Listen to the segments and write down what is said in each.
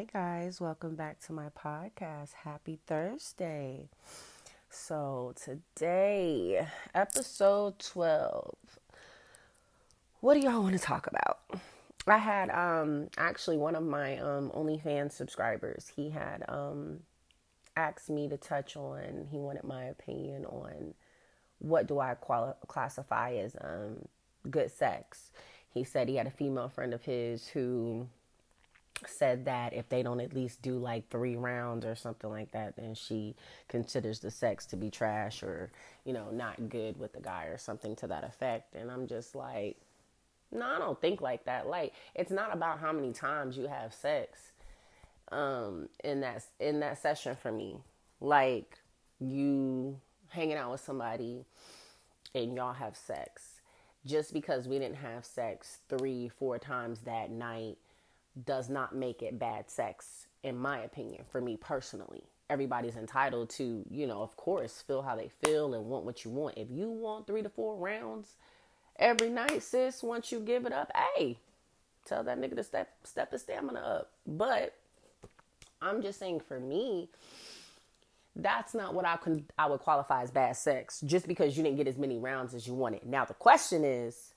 Hi, guys. Welcome back to my podcast. Happy Thursday. So, today, episode 12. What do y'all want to talk about? I had um actually one of my um OnlyFans subscribers. He had um asked me to touch on. He wanted my opinion on what do I classify as um good sex. He said he had a female friend of his who said that if they don't at least do like three rounds or something like that, then she considers the sex to be trash or, you know, not good with the guy or something to that effect. And I'm just like, no, I don't think like that. Like, it's not about how many times you have sex um in that in that session for me. Like you hanging out with somebody and y'all have sex. Just because we didn't have sex three, four times that night does not make it bad sex, in my opinion, for me personally. Everybody's entitled to, you know, of course, feel how they feel and want what you want. If you want three to four rounds every night, sis, once you give it up, hey, tell that nigga to step step his stamina up. But I'm just saying for me, that's not what I can I would qualify as bad sex just because you didn't get as many rounds as you wanted. Now the question is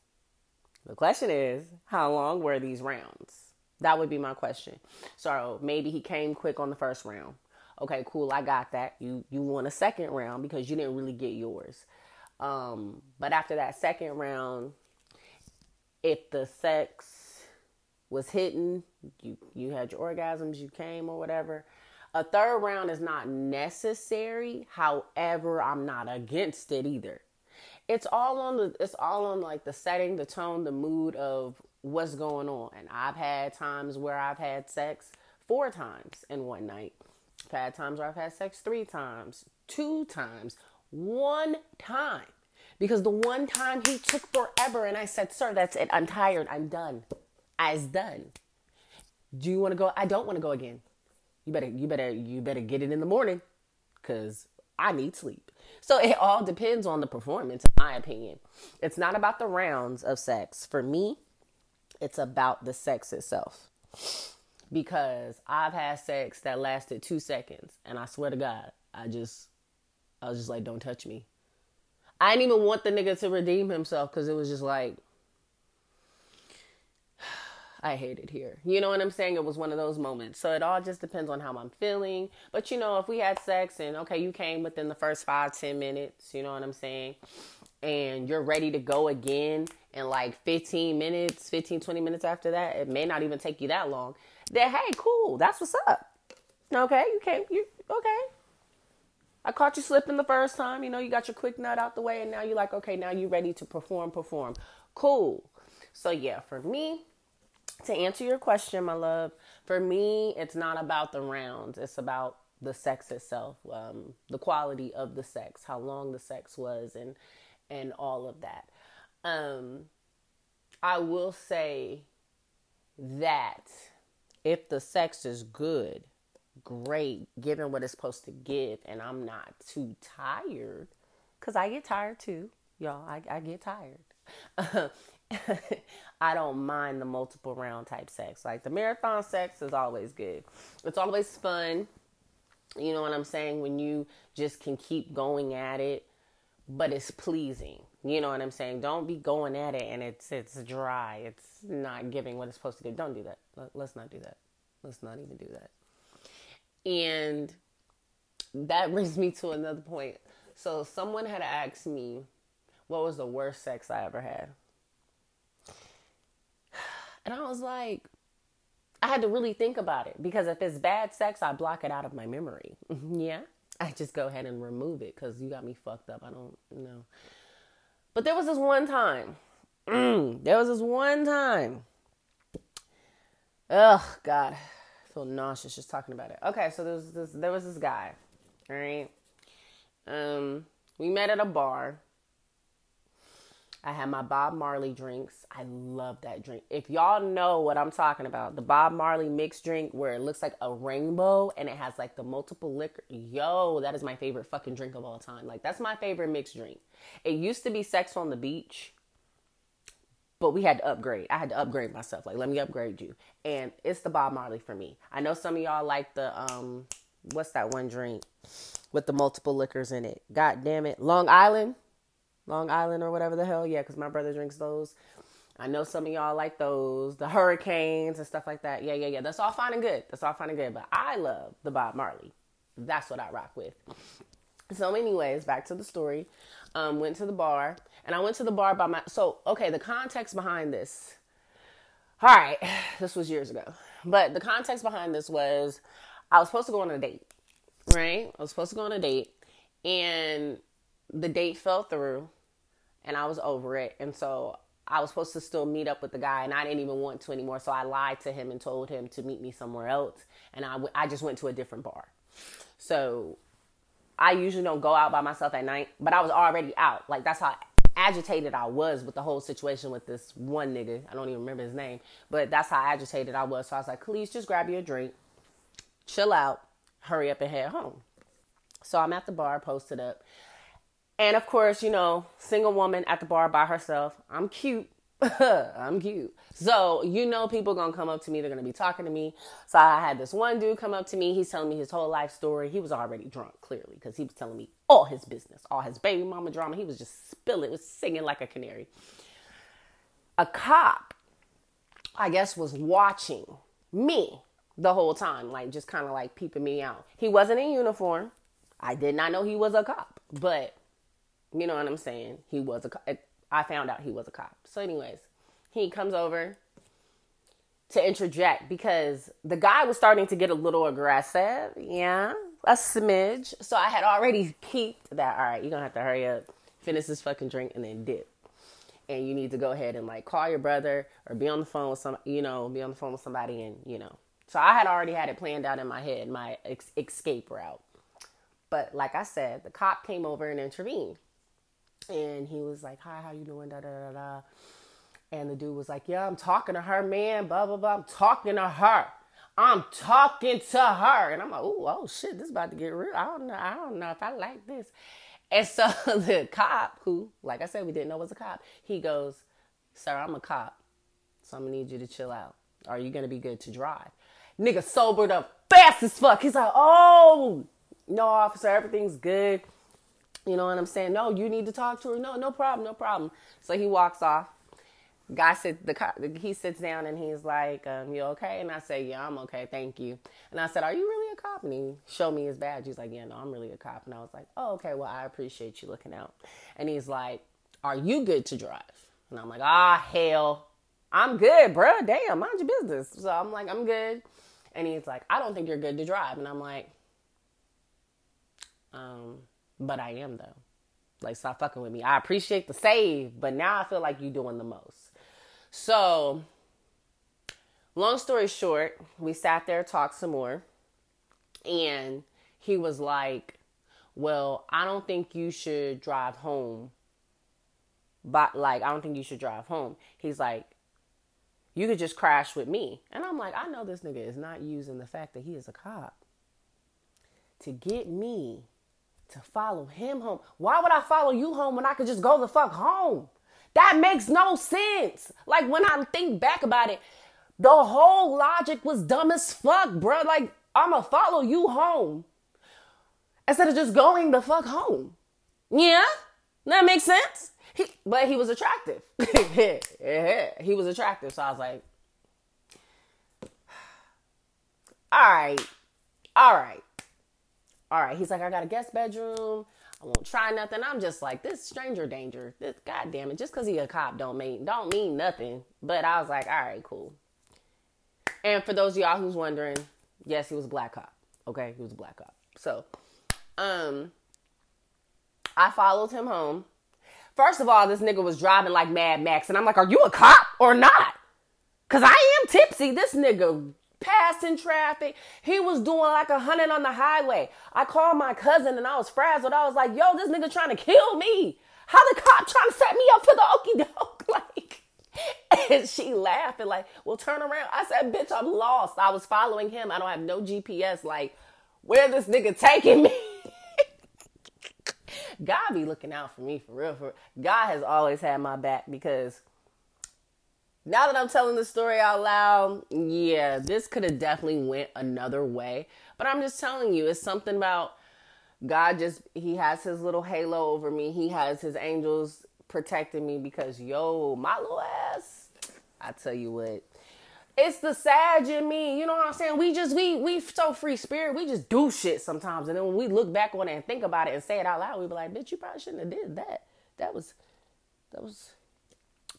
the question is how long were these rounds? That would be my question. So maybe he came quick on the first round. Okay, cool. I got that. You you won a second round because you didn't really get yours. Um, but after that second round, if the sex was hitting, you you had your orgasms, you came or whatever. A third round is not necessary. However, I'm not against it either. It's all on the it's all on like the setting, the tone, the mood of what's going on. And I've had times where I've had sex four times in one night. I've had times where I've had sex three times, two times, one time. Because the one time he took forever and I said, Sir, that's it. I'm tired. I'm done. I's done. Do you want to go? I don't want to go again. You better, you better, you better get it in the morning because I need sleep. So it all depends on the performance, in my opinion. It's not about the rounds of sex. For me, it's about the sex itself. Because I've had sex that lasted two seconds, and I swear to God, I just, I was just like, don't touch me. I didn't even want the nigga to redeem himself because it was just like, I hate it here. You know what I'm saying? It was one of those moments. So it all just depends on how I'm feeling. But you know, if we had sex and okay, you came within the first five, ten minutes, you know what I'm saying? And you're ready to go again in like 15 minutes, 15, 20 minutes after that, it may not even take you that long. Then hey, cool, that's what's up. Okay, you came, you okay. I caught you slipping the first time, you know, you got your quick nut out the way, and now you're like, okay, now you're ready to perform, perform. Cool. So yeah, for me, to answer your question, my love, for me, it's not about the rounds. It's about the sex itself, um, the quality of the sex, how long the sex was, and and all of that. Um, I will say that if the sex is good, great, given what it's supposed to give, and I'm not too tired, because I get tired too, y'all. I, I get tired. I don't mind the multiple round type sex. Like the marathon sex is always good. It's always fun. You know what I'm saying? When you just can keep going at it, but it's pleasing. You know what I'm saying? Don't be going at it and it's it's dry. It's not giving what it's supposed to give. Don't do that. Let's not do that. Let's not even do that. And that brings me to another point. So someone had asked me what was the worst sex I ever had. And I was like, I had to really think about it because if it's bad sex, I block it out of my memory. yeah. I just go ahead and remove it because you got me fucked up. I don't know. But there was this one time. Mm, there was this one time. Ugh, God. I feel nauseous just talking about it. Okay, so there was this there was this guy. All right. Um, we met at a bar. I had my Bob Marley drinks. I love that drink. If y'all know what I'm talking about, the Bob Marley mixed drink where it looks like a rainbow and it has like the multiple liquor. Yo, that is my favorite fucking drink of all time. Like that's my favorite mixed drink. It used to be Sex on the Beach, but we had to upgrade. I had to upgrade myself. Like, let me upgrade you. And it's the Bob Marley for me. I know some of y'all like the um, what's that one drink with the multiple liquors in it? God damn it, Long Island, Long Island or whatever the hell. Yeah, because my brother drinks those. I know some of y'all like those, the hurricanes and stuff like that. Yeah, yeah, yeah. That's all fine and good. That's all fine and good. But I love the Bob Marley. That's what I rock with. So, anyways, back to the story. Um, went to the bar, and I went to the bar by my. So, okay, the context behind this. All right, this was years ago, but the context behind this was I was supposed to go on a date, right? I was supposed to go on a date, and the date fell through, and I was over it, and so I was supposed to still meet up with the guy, and I didn't even want to anymore. So I lied to him and told him to meet me somewhere else, and I, w- I just went to a different bar. So I usually don't go out by myself at night, but I was already out. Like that's how agitated I was with the whole situation with this one nigga. I don't even remember his name, but that's how agitated I was. So I was like, please just grab you a drink, chill out, hurry up and head home. So I'm at the bar, posted up. And of course, you know, single woman at the bar by herself. I'm cute. I'm cute. So, you know, people gonna come up to me, they're gonna be talking to me. So, I had this one dude come up to me. He's telling me his whole life story. He was already drunk, clearly, because he was telling me all his business, all his baby mama drama. He was just spilling, was singing like a canary. A cop, I guess, was watching me the whole time, like just kind of like peeping me out. He wasn't in uniform. I did not know he was a cop, but you know what I'm saying? He was a I found out he was a cop. So, anyways, he comes over to interject because the guy was starting to get a little aggressive. Yeah, a smidge. So I had already peeped that, all right, you're to have to hurry up, finish this fucking drink, and then dip. And you need to go ahead and like call your brother or be on the phone with some, you know, be on the phone with somebody and, you know. So I had already had it planned out in my head, my ex- escape route. But like I said, the cop came over and intervened and he was like, "Hi, how you doing?" Da da da da. And the dude was like, "Yeah, I'm talking to her, man. Blah blah blah. I'm talking to her. I'm talking to her." And I'm like, "Oh, oh shit, this is about to get real. I don't know. I don't know if I like this." And so the cop, who, like I said, we didn't know was a cop, he goes, "Sir, I'm a cop, so I'm gonna need you to chill out. Are you gonna be good to drive?" Nigga sobered up fast as fuck. He's like, "Oh." No, officer, everything's good. You know what I'm saying? No, you need to talk to her. No, no problem, no problem. So he walks off. Guy sits the he sits down and he's like, um, "You okay?" And I say, "Yeah, I'm okay, thank you." And I said, "Are you really a cop?" And he showed me his badge. He's like, "Yeah, no, I'm really a cop." And I was like, "Oh, okay. Well, I appreciate you looking out." And he's like, "Are you good to drive?" And I'm like, "Ah, hell, I'm good, bro. Damn, mind your business." So I'm like, "I'm good." And he's like, "I don't think you're good to drive." And I'm like, um but I am though. Like stop fucking with me. I appreciate the save, but now I feel like you're doing the most. So, long story short, we sat there, talked some more, and he was like, "Well, I don't think you should drive home." But like, I don't think you should drive home. He's like, you could just crash with me. And I'm like, I know this nigga is not using the fact that he is a cop to get me to follow him home. Why would I follow you home when I could just go the fuck home? That makes no sense. Like when I think back about it, the whole logic was dumb as fuck, bro. Like I'ma follow you home instead of just going the fuck home. Yeah, that makes sense. He, but he was attractive. he was attractive, so I was like, all right, all right all right, he's like, I got a guest bedroom. I won't try nothing. I'm just like, this stranger danger. This god damn it. Just cause he a cop don't mean don't mean nothing. But I was like, all right, cool. And for those of y'all who's wondering, yes, he was a black cop. Okay, he was a black cop. So, um, I followed him home. First of all, this nigga was driving like Mad Max, and I'm like, are you a cop or not? Cause I am tipsy. This nigga passing traffic. He was doing like a hundred on the highway. I called my cousin and I was frazzled. I was like, yo, this nigga trying to kill me. How the cop trying to set me up for the okey doke? Like, and she laughing, like, well, turn around. I said, bitch, I'm lost. I was following him. I don't have no GPS. Like, where this nigga taking me? God be looking out for me for real. For God has always had my back because now that I'm telling the story out loud, yeah, this could have definitely went another way. But I'm just telling you, it's something about God just he has his little halo over me. He has his angels protecting me because yo, my little ass, I tell you what, it's the sage in me. You know what I'm saying? We just we we so free spirit. We just do shit sometimes, and then when we look back on it and think about it and say it out loud, we be like, "Bitch, you probably shouldn't have did that. That was that was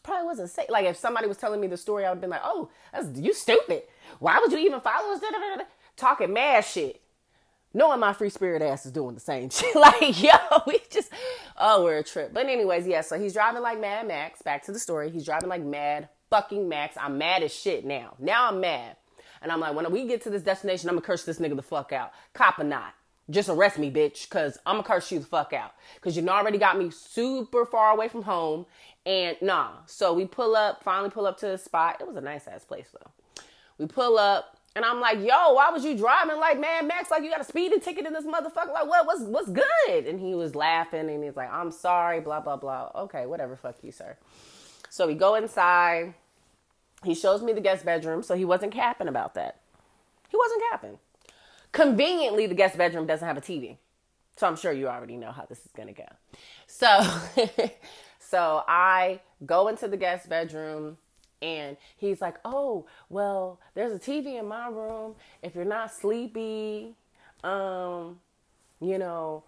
probably wasn't safe. Like if somebody was telling me the story, I would have been like, "Oh, that's you stupid. Why would you even follow us?" Talking mad shit, knowing my free spirit ass is doing the same shit. like yo, we just oh, we're a trip. But anyways, yeah. So he's driving like Mad Max. Back to the story. He's driving like Mad fucking Max. I'm mad as shit now. Now I'm mad. And I'm like, when we get to this destination, I'm gonna curse this nigga the fuck out. Cop or not. Just arrest me, bitch, cause I'm gonna curse you the fuck out. Cause you already got me super far away from home. And nah. So we pull up, finally pull up to the spot. It was a nice ass place though. We pull up, and I'm like, yo, why was you driving like Mad Max? Like you got a speeding ticket in this motherfucker? Like what? What's what's good? And he was laughing and he's like, I'm sorry, blah blah blah. Okay, whatever, fuck you, sir. So we go inside. He shows me the guest bedroom, so he wasn't capping about that. He wasn't capping. Conveniently, the guest bedroom doesn't have a TV. So I'm sure you already know how this is going to go. So so I go into the guest bedroom and he's like, "Oh, well, there's a TV in my room. If you're not sleepy, um, you know,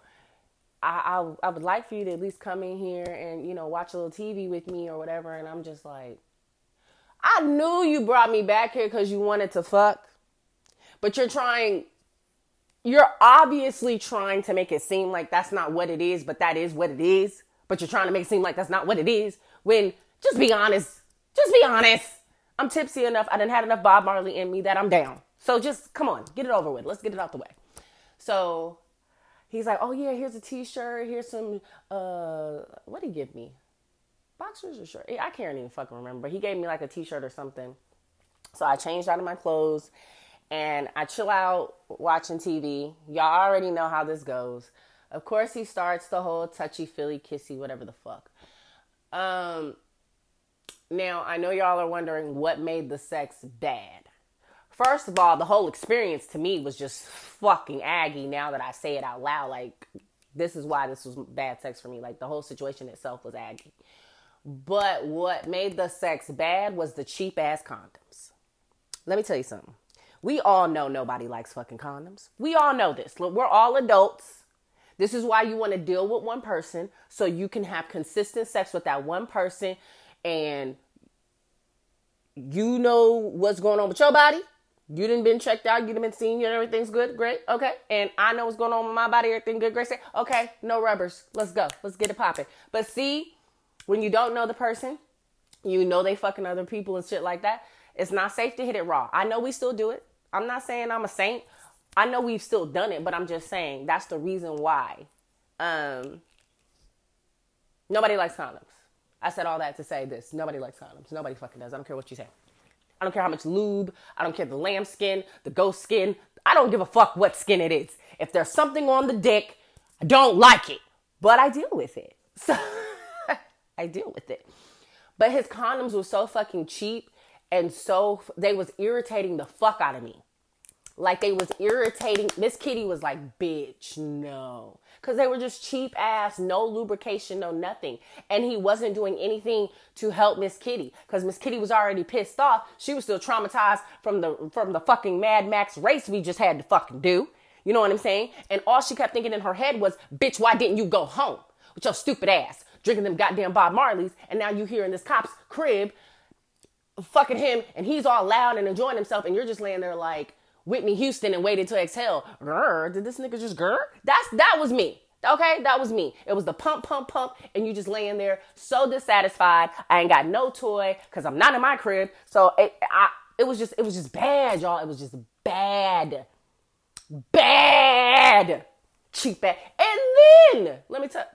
I, I I would like for you to at least come in here and you know watch a little TV with me or whatever. And I'm just like, I knew you brought me back here because you wanted to fuck, but you're trying. You're obviously trying to make it seem like that's not what it is, but that is what it is. But you're trying to make it seem like that's not what it is. When just be honest. Just be honest. I'm tipsy enough. I didn't have enough Bob Marley in me that I'm down. So just come on, get it over with. Let's get it out the way. So he's like, "Oh yeah, here's a T-shirt. Here's some. Uh, what did he give me? Boxers or shirt? I can't even fucking remember. He gave me like a T-shirt or something. So I changed out of my clothes, and I chill out watching TV. Y'all already know how this goes. Of course, he starts the whole touchy feely kissy whatever the fuck. Um. Now I know y'all are wondering what made the sex bad. First of all, the whole experience to me was just fucking aggy now that I say it out loud. Like, this is why this was bad sex for me. Like, the whole situation itself was aggy. But what made the sex bad was the cheap ass condoms. Let me tell you something. We all know nobody likes fucking condoms. We all know this. Look, we're all adults. This is why you want to deal with one person so you can have consistent sex with that one person and you know what's going on with your body you didn't been checked out. You didn't been seen. You everything's good. Great. Okay. And I know what's going on with my body. Everything good. Great. Say, okay. No rubbers. Let's go. Let's get it popping. But see, when you don't know the person, you know they fucking other people and shit like that. It's not safe to hit it raw. I know we still do it. I'm not saying I'm a saint. I know we've still done it, but I'm just saying that's the reason why. Um, nobody likes condoms. I said all that to say this. Nobody likes condoms. Nobody fucking does. I don't care what you say. I don't care how much lube. I don't care the lamb skin, the ghost skin. I don't give a fuck what skin it is. If there's something on the dick, I don't like it, but I deal with it. So I deal with it. But his condoms were so fucking cheap and so they was irritating the fuck out of me. Like they was irritating. Miss Kitty was like, bitch, no. Cause they were just cheap ass, no lubrication, no nothing. And he wasn't doing anything to help Miss Kitty. Cause Miss Kitty was already pissed off. She was still traumatized from the from the fucking Mad Max race we just had to fucking do. You know what I'm saying? And all she kept thinking in her head was, bitch, why didn't you go home with your stupid ass? Drinking them goddamn Bob Marleys, and now you here in this cop's crib fucking him and he's all loud and enjoying himself and you're just laying there like Whitney Houston and waited to exhale. Grr, did this nigga just grr? That's that was me. Okay, that was me. It was the pump, pump, pump, and you just laying there so dissatisfied. I ain't got no toy because I'm not in my crib. So it, I, it was just, it was just bad, y'all. It was just bad, bad, cheap bad. And then let me tell,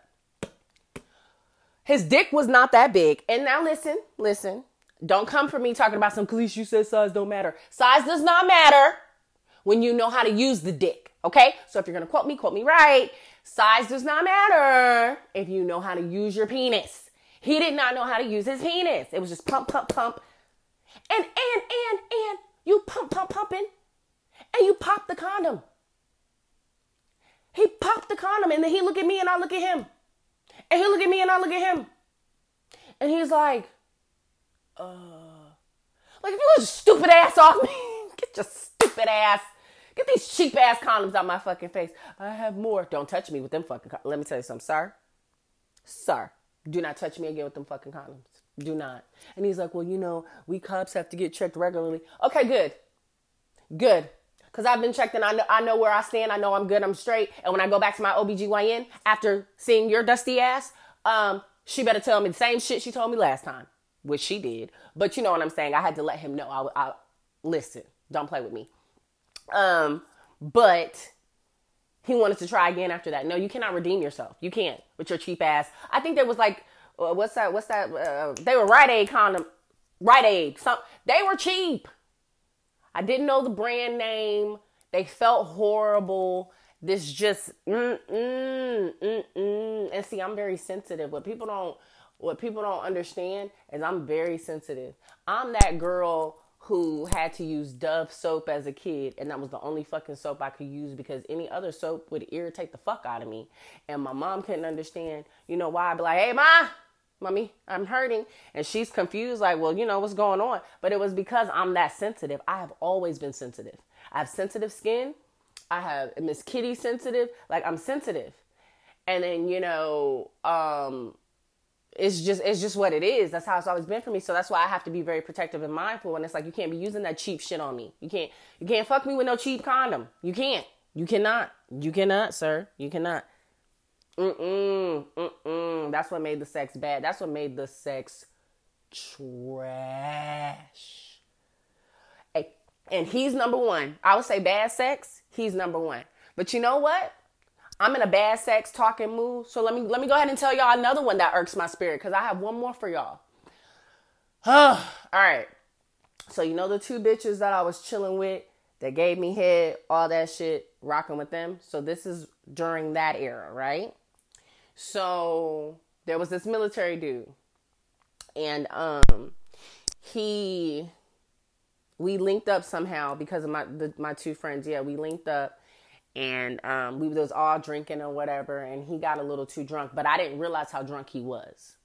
his dick was not that big. And now listen, listen. Don't come for me talking about some cliche. You said size don't matter. Size does not matter when you know how to use the dick. Okay? So if you're gonna quote me, quote me right. Size does not matter if you know how to use your penis. He did not know how to use his penis. It was just pump, pump, pump. And, and, and, and you pump, pump, pumping, and you pop the condom. He popped the condom, and then he look at me and I look at him. And he look at me and I look at him. And he's like, uh, like if you a stupid ass off me, get your stupid ass, get these cheap ass condoms out my fucking face. I have more. Don't touch me with them fucking. Con- Let me tell you something, sir. Sir, do not touch me again with them fucking condoms. Do not. And he's like, well, you know, we cops have to get checked regularly. Okay, good, good. Cause I've been checked and I know I know where I stand. I know I'm good. I'm straight. And when I go back to my OBGYN after seeing your dusty ass, um, she better tell me the same shit she told me last time, which she did. But you know what I'm saying. I had to let him know. I, I listen. Don't play with me. Um, but he wanted to try again after that. No, you cannot redeem yourself. You can't with your cheap ass. I think there was like, uh, what's that? What's that? Uh, they were Rite Aid condom, Rite Aid. Some they were cheap. I didn't know the brand name. They felt horrible. This just mm mm mm mm. And see, I'm very sensitive. What people don't what people don't understand is I'm very sensitive. I'm that girl who had to use Dove soap as a kid, and that was the only fucking soap I could use because any other soap would irritate the fuck out of me. And my mom couldn't understand, you know, why I'd be like, hey, ma, mommy, I'm hurting. And she's confused, like, well, you know, what's going on? But it was because I'm that sensitive. I have always been sensitive. I have sensitive skin. I have Miss Kitty sensitive. Like, I'm sensitive. And then, you know, um, it's just it's just what it is. That's how it's always been for me. So that's why I have to be very protective and mindful. And it's like you can't be using that cheap shit on me. You can't you can't fuck me with no cheap condom. You can't. You cannot. You cannot, sir. You cannot. Mm-mm. Mm-mm. That's what made the sex bad. That's what made the sex trash. Hey, and he's number one. I would say bad sex, he's number one. But you know what? I'm in a bad sex talking mood. So let me let me go ahead and tell y'all another one that irks my spirit because I have one more for y'all. Huh? All right. So you know the two bitches that I was chilling with that gave me head, all that shit, rocking with them. So this is during that era, right? So there was this military dude, and um, he we linked up somehow because of my the, my two friends. Yeah, we linked up and um, we was all drinking or whatever and he got a little too drunk but i didn't realize how drunk he was.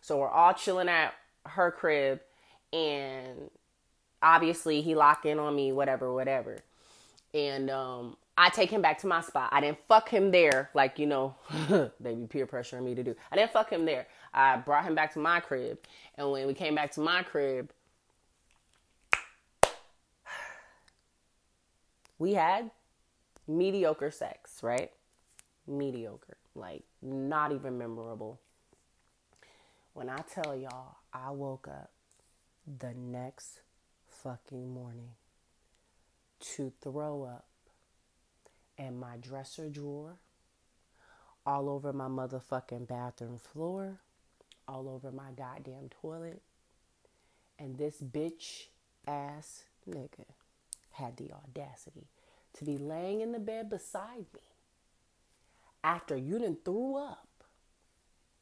So we're all chilling at her crib and obviously he locked in on me whatever whatever. And um, i take him back to my spot. I didn't fuck him there like you know they be peer pressuring me to do. I didn't fuck him there. I brought him back to my crib and when we came back to my crib we had mediocre sex, right? Mediocre, like not even memorable. When I tell y'all, I woke up the next fucking morning to throw up in my dresser drawer, all over my motherfucking bathroom floor, all over my goddamn toilet. And this bitch ass nigga had the audacity to be laying in the bed beside me after you done threw up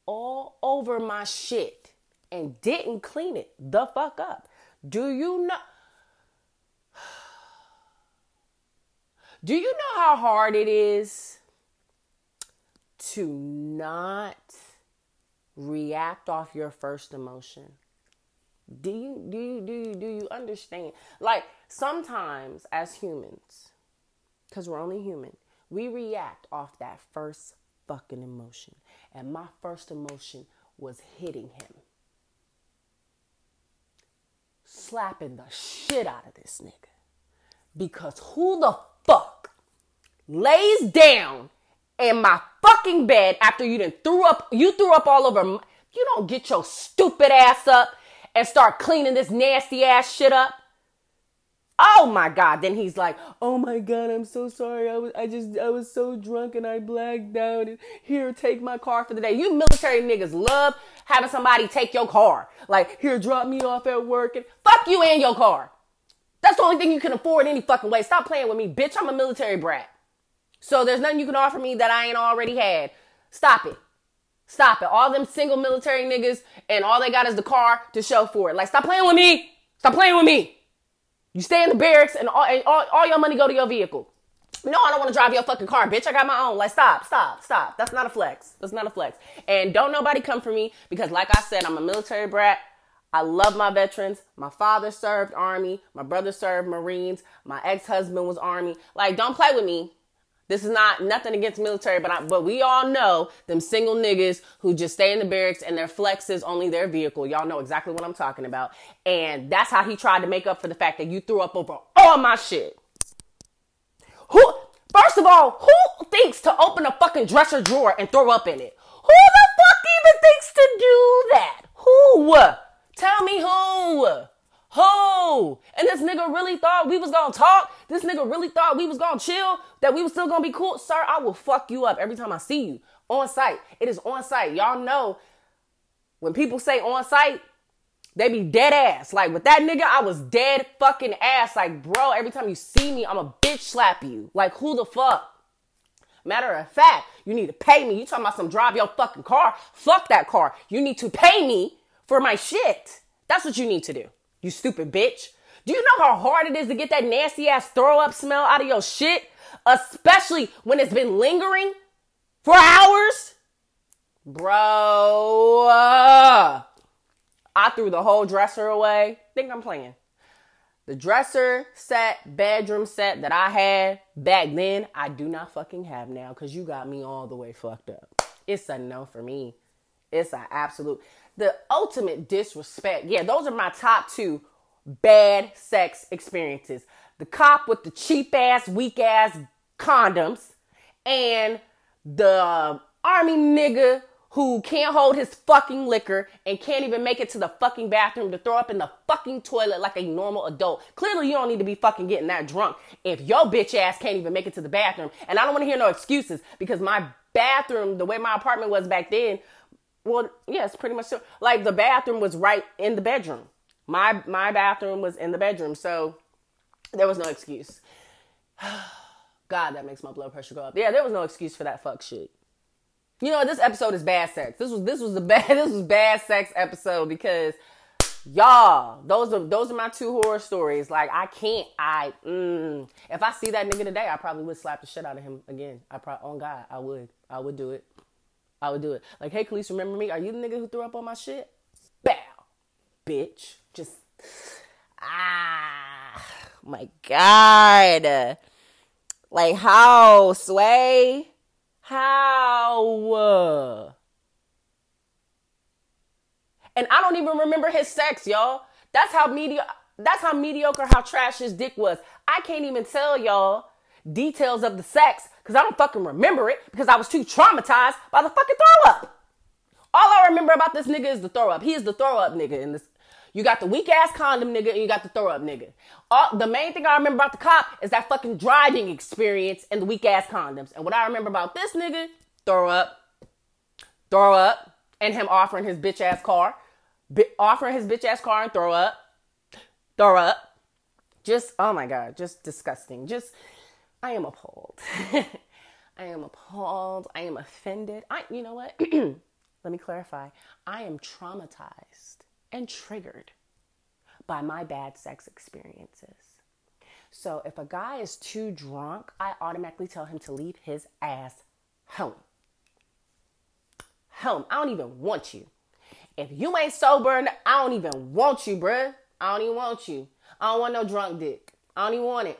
all over my shit and didn't clean it the fuck up. Do you know? Do you know how hard it is to not react off your first emotion? Do you do you do you do you understand? Like sometimes as humans, because we're only human, we react off that first fucking emotion. And my first emotion was hitting him, slapping the shit out of this nigga. Because who the fuck lays down in my fucking bed after you done threw up, you threw up all over, you don't get your stupid ass up and start cleaning this nasty ass shit up? Oh my God. Then he's like, Oh my God, I'm so sorry. I was, I just, I was so drunk and I blacked out. And here, take my car for the day. You military niggas love having somebody take your car. Like, here, drop me off at work and fuck you and your car. That's the only thing you can afford any fucking way. Stop playing with me, bitch. I'm a military brat. So there's nothing you can offer me that I ain't already had. Stop it. Stop it. All them single military niggas and all they got is the car to show for it. Like, stop playing with me. Stop playing with me. You stay in the barracks and all, and all, all your money go to your vehicle. No, I don't want to drive your fucking car, bitch. I got my own. Like, stop, stop, stop. That's not a flex. That's not a flex. And don't nobody come for me because, like I said, I'm a military brat. I love my veterans. My father served Army. My brother served Marines. My ex husband was Army. Like, don't play with me. This is not nothing against military, but I, but we all know them single niggas who just stay in the barracks and their flex is only their vehicle. Y'all know exactly what I'm talking about. And that's how he tried to make up for the fact that you threw up over all my shit. Who, first of all, who thinks to open a fucking dresser drawer and throw up in it? Who the fuck even thinks to do that? Who? Tell me who? Who? And this nigga really thought we was gonna talk. This nigga really thought we was gonna chill, that we was still gonna be cool. Sir, I will fuck you up every time I see you. On sight. It is on sight. Y'all know when people say on sight, they be dead ass. Like with that nigga, I was dead fucking ass. Like, bro, every time you see me, I'm a bitch slap you. Like, who the fuck? Matter of fact, you need to pay me. You talking about some drive your fucking car? Fuck that car. You need to pay me for my shit. That's what you need to do you stupid bitch. Do you know how hard it is to get that nasty ass throw up smell out of your shit? Especially when it's been lingering for hours? Bro, I threw the whole dresser away. Think I'm playing. The dresser set, bedroom set that I had back then, I do not fucking have now because you got me all the way fucked up. It's a no for me. It's an absolute the ultimate disrespect. Yeah, those are my top two bad sex experiences. The cop with the cheap ass, weak ass condoms, and the um, army nigga who can't hold his fucking liquor and can't even make it to the fucking bathroom to throw up in the fucking toilet like a normal adult. Clearly, you don't need to be fucking getting that drunk if your bitch ass can't even make it to the bathroom. And I don't want to hear no excuses because my bathroom, the way my apartment was back then, well, yes, pretty much so. Like the bathroom was right in the bedroom. My my bathroom was in the bedroom, so there was no excuse. God, that makes my blood pressure go up. Yeah, there was no excuse for that fuck shit. You know, this episode is bad sex. This was this was the bad this was bad sex episode because y'all, those are those are my two horror stories. Like I can't I mm, if I see that nigga today, I probably would slap the shit out of him again. I probably on God, I would. I would do it. I would do it. Like, hey, Kalise, remember me? Are you the nigga who threw up on my shit? Bow, bitch. Just ah, my God. Like how, Sway? How? And I don't even remember his sex, y'all. That's how mediocre. That's how mediocre, how trash his dick was. I can't even tell y'all details of the sex because I don't fucking remember it because I was too traumatized by the fucking throw up. All I remember about this nigga is the throw up. He is the throw up nigga in this. You got the weak ass condom nigga and you got the throw up nigga. All, the main thing I remember about the cop is that fucking driving experience and the weak ass condoms. And what I remember about this nigga, throw up, throw up, and him offering his bitch ass car, bi- offering his bitch ass car and throw up, throw up. Just, oh my God, just disgusting. Just, I am appalled. I am appalled. I am offended. I, you know what? Let me clarify. I am traumatized and triggered by my bad sex experiences. So if a guy is too drunk, I automatically tell him to leave his ass home. Home. I don't even want you. If you ain't sober, I don't even want you, bruh. I don't even want you. I don't want no drunk dick. I don't even want it.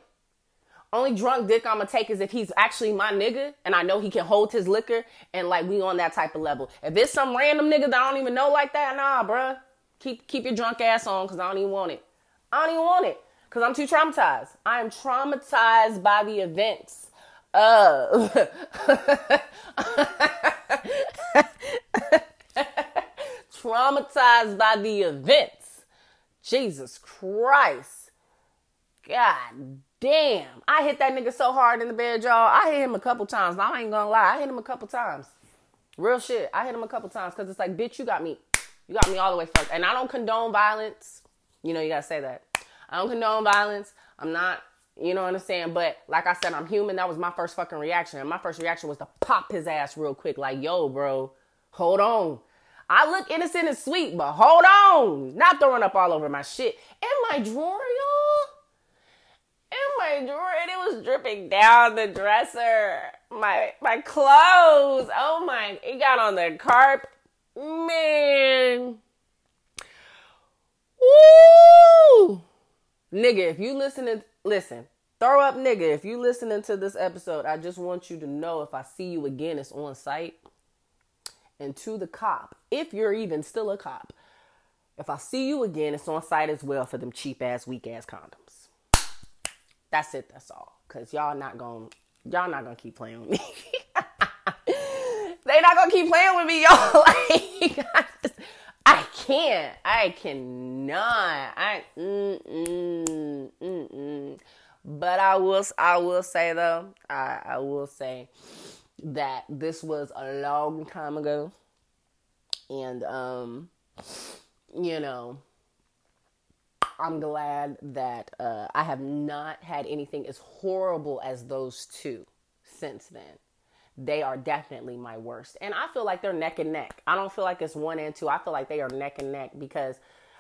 Only drunk dick I'm gonna take is if he's actually my nigga and I know he can hold his liquor and like we on that type of level. If it's some random nigga that I don't even know like that, nah, bruh. Keep keep your drunk ass on because I don't even want it. I don't even want it because I'm too traumatized. I am traumatized by the events of traumatized by the events. Jesus Christ. God damn. I hit that nigga so hard in the bed, y'all. I hit him a couple times. I ain't gonna lie. I hit him a couple times. Real shit. I hit him a couple times because it's like, bitch, you got me. You got me all the way fucked. And I don't condone violence. You know, you gotta say that. I don't condone violence. I'm not, you know what I'm saying? But like I said, I'm human. That was my first fucking reaction. And my first reaction was to pop his ass real quick. Like, yo, bro, hold on. I look innocent and sweet, but hold on, not throwing up all over my shit. In my drawer, my drawer, and it was dripping down the dresser. My my clothes. Oh my! It got on the carpet. Man. Woo! Nigga, if you listening, listen. Throw up, nigga. If you listening to this episode, I just want you to know if I see you again, it's on sight. And to the cop, if you're even still a cop, if I see you again, it's on sight as well for them cheap ass, weak ass condoms. That's it. That's all. Cause y'all not gonna, y'all not gonna keep playing with me. they not gonna keep playing with me, y'all. like, I, just, I can't. I cannot. I. Mm-mm, mm-mm. But I will I will say though, I, I will say that this was a long time ago. And um you know, I'm glad that uh, I have not had anything as horrible as those two since then. They are definitely my worst. And I feel like they're neck and neck. I don't feel like it's one and two. I feel like they are neck and neck because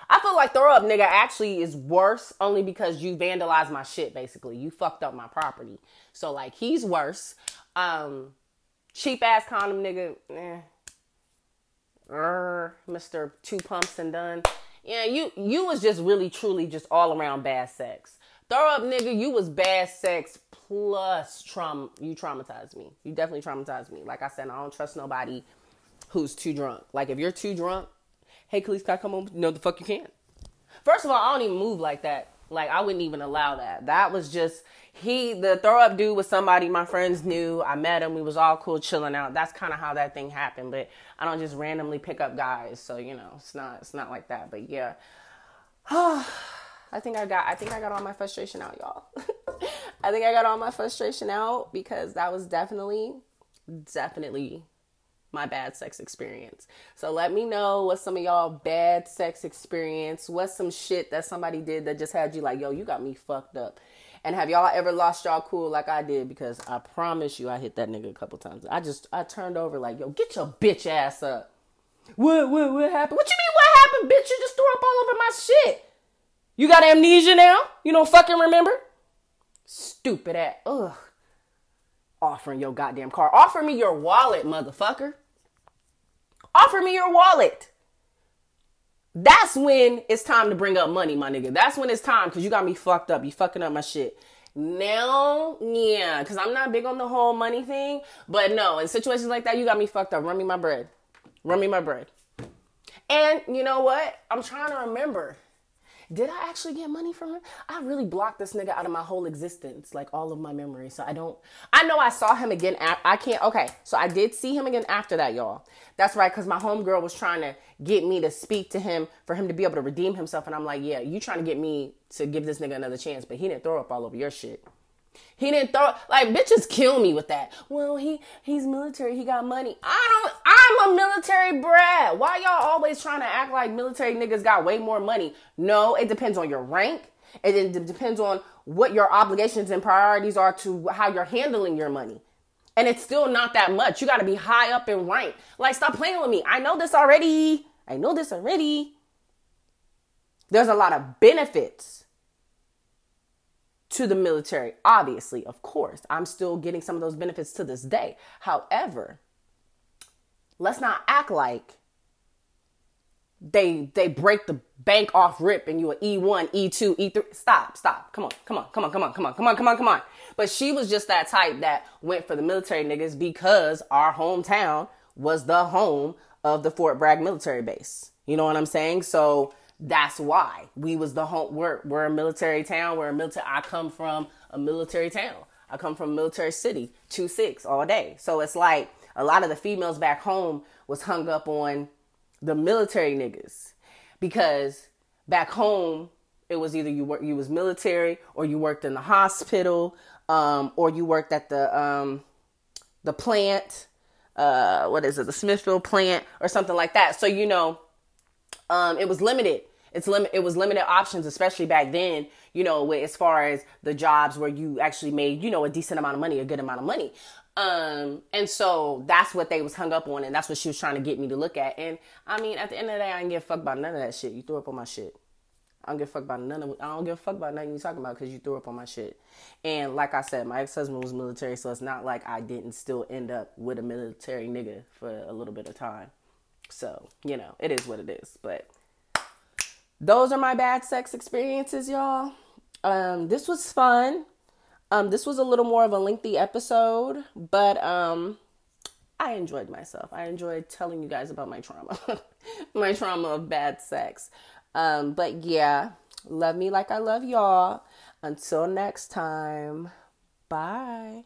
I feel like throw up nigga actually is worse only because you vandalized my shit basically. You fucked up my property. So like he's worse. Um cheap ass condom nigga, eh. Mr. Two Pumps and Done. Yeah, you you was just really truly just all around bad sex. Throw up nigga, you was bad sex plus trauma you traumatized me. You definitely traumatized me. Like I said, I don't trust nobody who's too drunk. Like if you're too drunk, hey, Kalise, can I come home? No, the fuck you can't. First of all, I don't even move like that. Like I wouldn't even allow that. That was just he the throw up dude was somebody my friends knew. I met him. We was all cool chilling out. That's kind of how that thing happened. But I don't just randomly pick up guys. So you know, it's not it's not like that. But yeah. I think I got I think I got all my frustration out, y'all. I think I got all my frustration out because that was definitely definitely my bad sex experience. So let me know what some of y'all bad sex experience, what's some shit that somebody did that just had you like, yo, you got me fucked up. And have y'all ever lost y'all cool like I did? Because I promise you, I hit that nigga a couple times. I just I turned over like, yo, get your bitch ass up. What what what happened? What you mean what happened, bitch? You just threw up all over my shit. You got amnesia now? You don't fucking remember? Stupid ass. Ugh. Offering your goddamn car. Offer me your wallet, motherfucker. Offer me your wallet. That's when it's time to bring up money, my nigga. That's when it's time because you got me fucked up. You fucking up my shit. Now, yeah, because I'm not big on the whole money thing. But no, in situations like that, you got me fucked up. Run me my bread. Run me my bread. And you know what? I'm trying to remember. Did I actually get money from him? I really blocked this nigga out of my whole existence, like all of my memories. So I don't. I know I saw him again. I can't. Okay, so I did see him again after that, y'all. That's right, because my homegirl was trying to get me to speak to him for him to be able to redeem himself, and I'm like, yeah, you trying to get me to give this nigga another chance, but he didn't throw up all over your shit. He didn't throw like bitches kill me with that. Well, he he's military. He got money. I don't. I'm a military brat. Why y'all always trying to act like military niggas got way more money? No, it depends on your rank. It depends on what your obligations and priorities are to how you're handling your money. And it's still not that much. You got to be high up in rank. Like, stop playing with me. I know this already. I know this already. There's a lot of benefits to the military. Obviously, of course, I'm still getting some of those benefits to this day. However, let's not act like they they break the bank off rip and you an E1, E2, E3. Stop, stop. Come on, come on, come on, come on, come on, come on, come on, come on. But she was just that type that went for the military niggas because our hometown was the home of the Fort Bragg military base. You know what I'm saying? So that's why we was the home. We're we're a military town. We're a military. I come from a military town. I come from a military city. Two six all day. So it's like a lot of the females back home was hung up on the military niggas because back home it was either you work you was military or you worked in the hospital um, or you worked at the um, the plant uh, what is it the Smithfield plant or something like that. So you know um, it was limited. it's limit it was limited options especially back then you know with, as far as the jobs where you actually made you know a decent amount of money a good amount of money um and so that's what they was hung up on and that's what she was trying to get me to look at and i mean at the end of the day i didn't give a fuck about none of that shit you threw up on my shit I don't give a fuck about none of I don't give a fuck about nothing you talking about because you threw up on my shit. And like I said, my ex husband was military, so it's not like I didn't still end up with a military nigga for a little bit of time. So, you know, it is what it is. But those are my bad sex experiences, y'all. Um, this was fun. Um, this was a little more of a lengthy episode, but um, I enjoyed myself. I enjoyed telling you guys about my trauma, my trauma of bad sex. Um, but yeah, love me like I love y'all. Until next time, bye.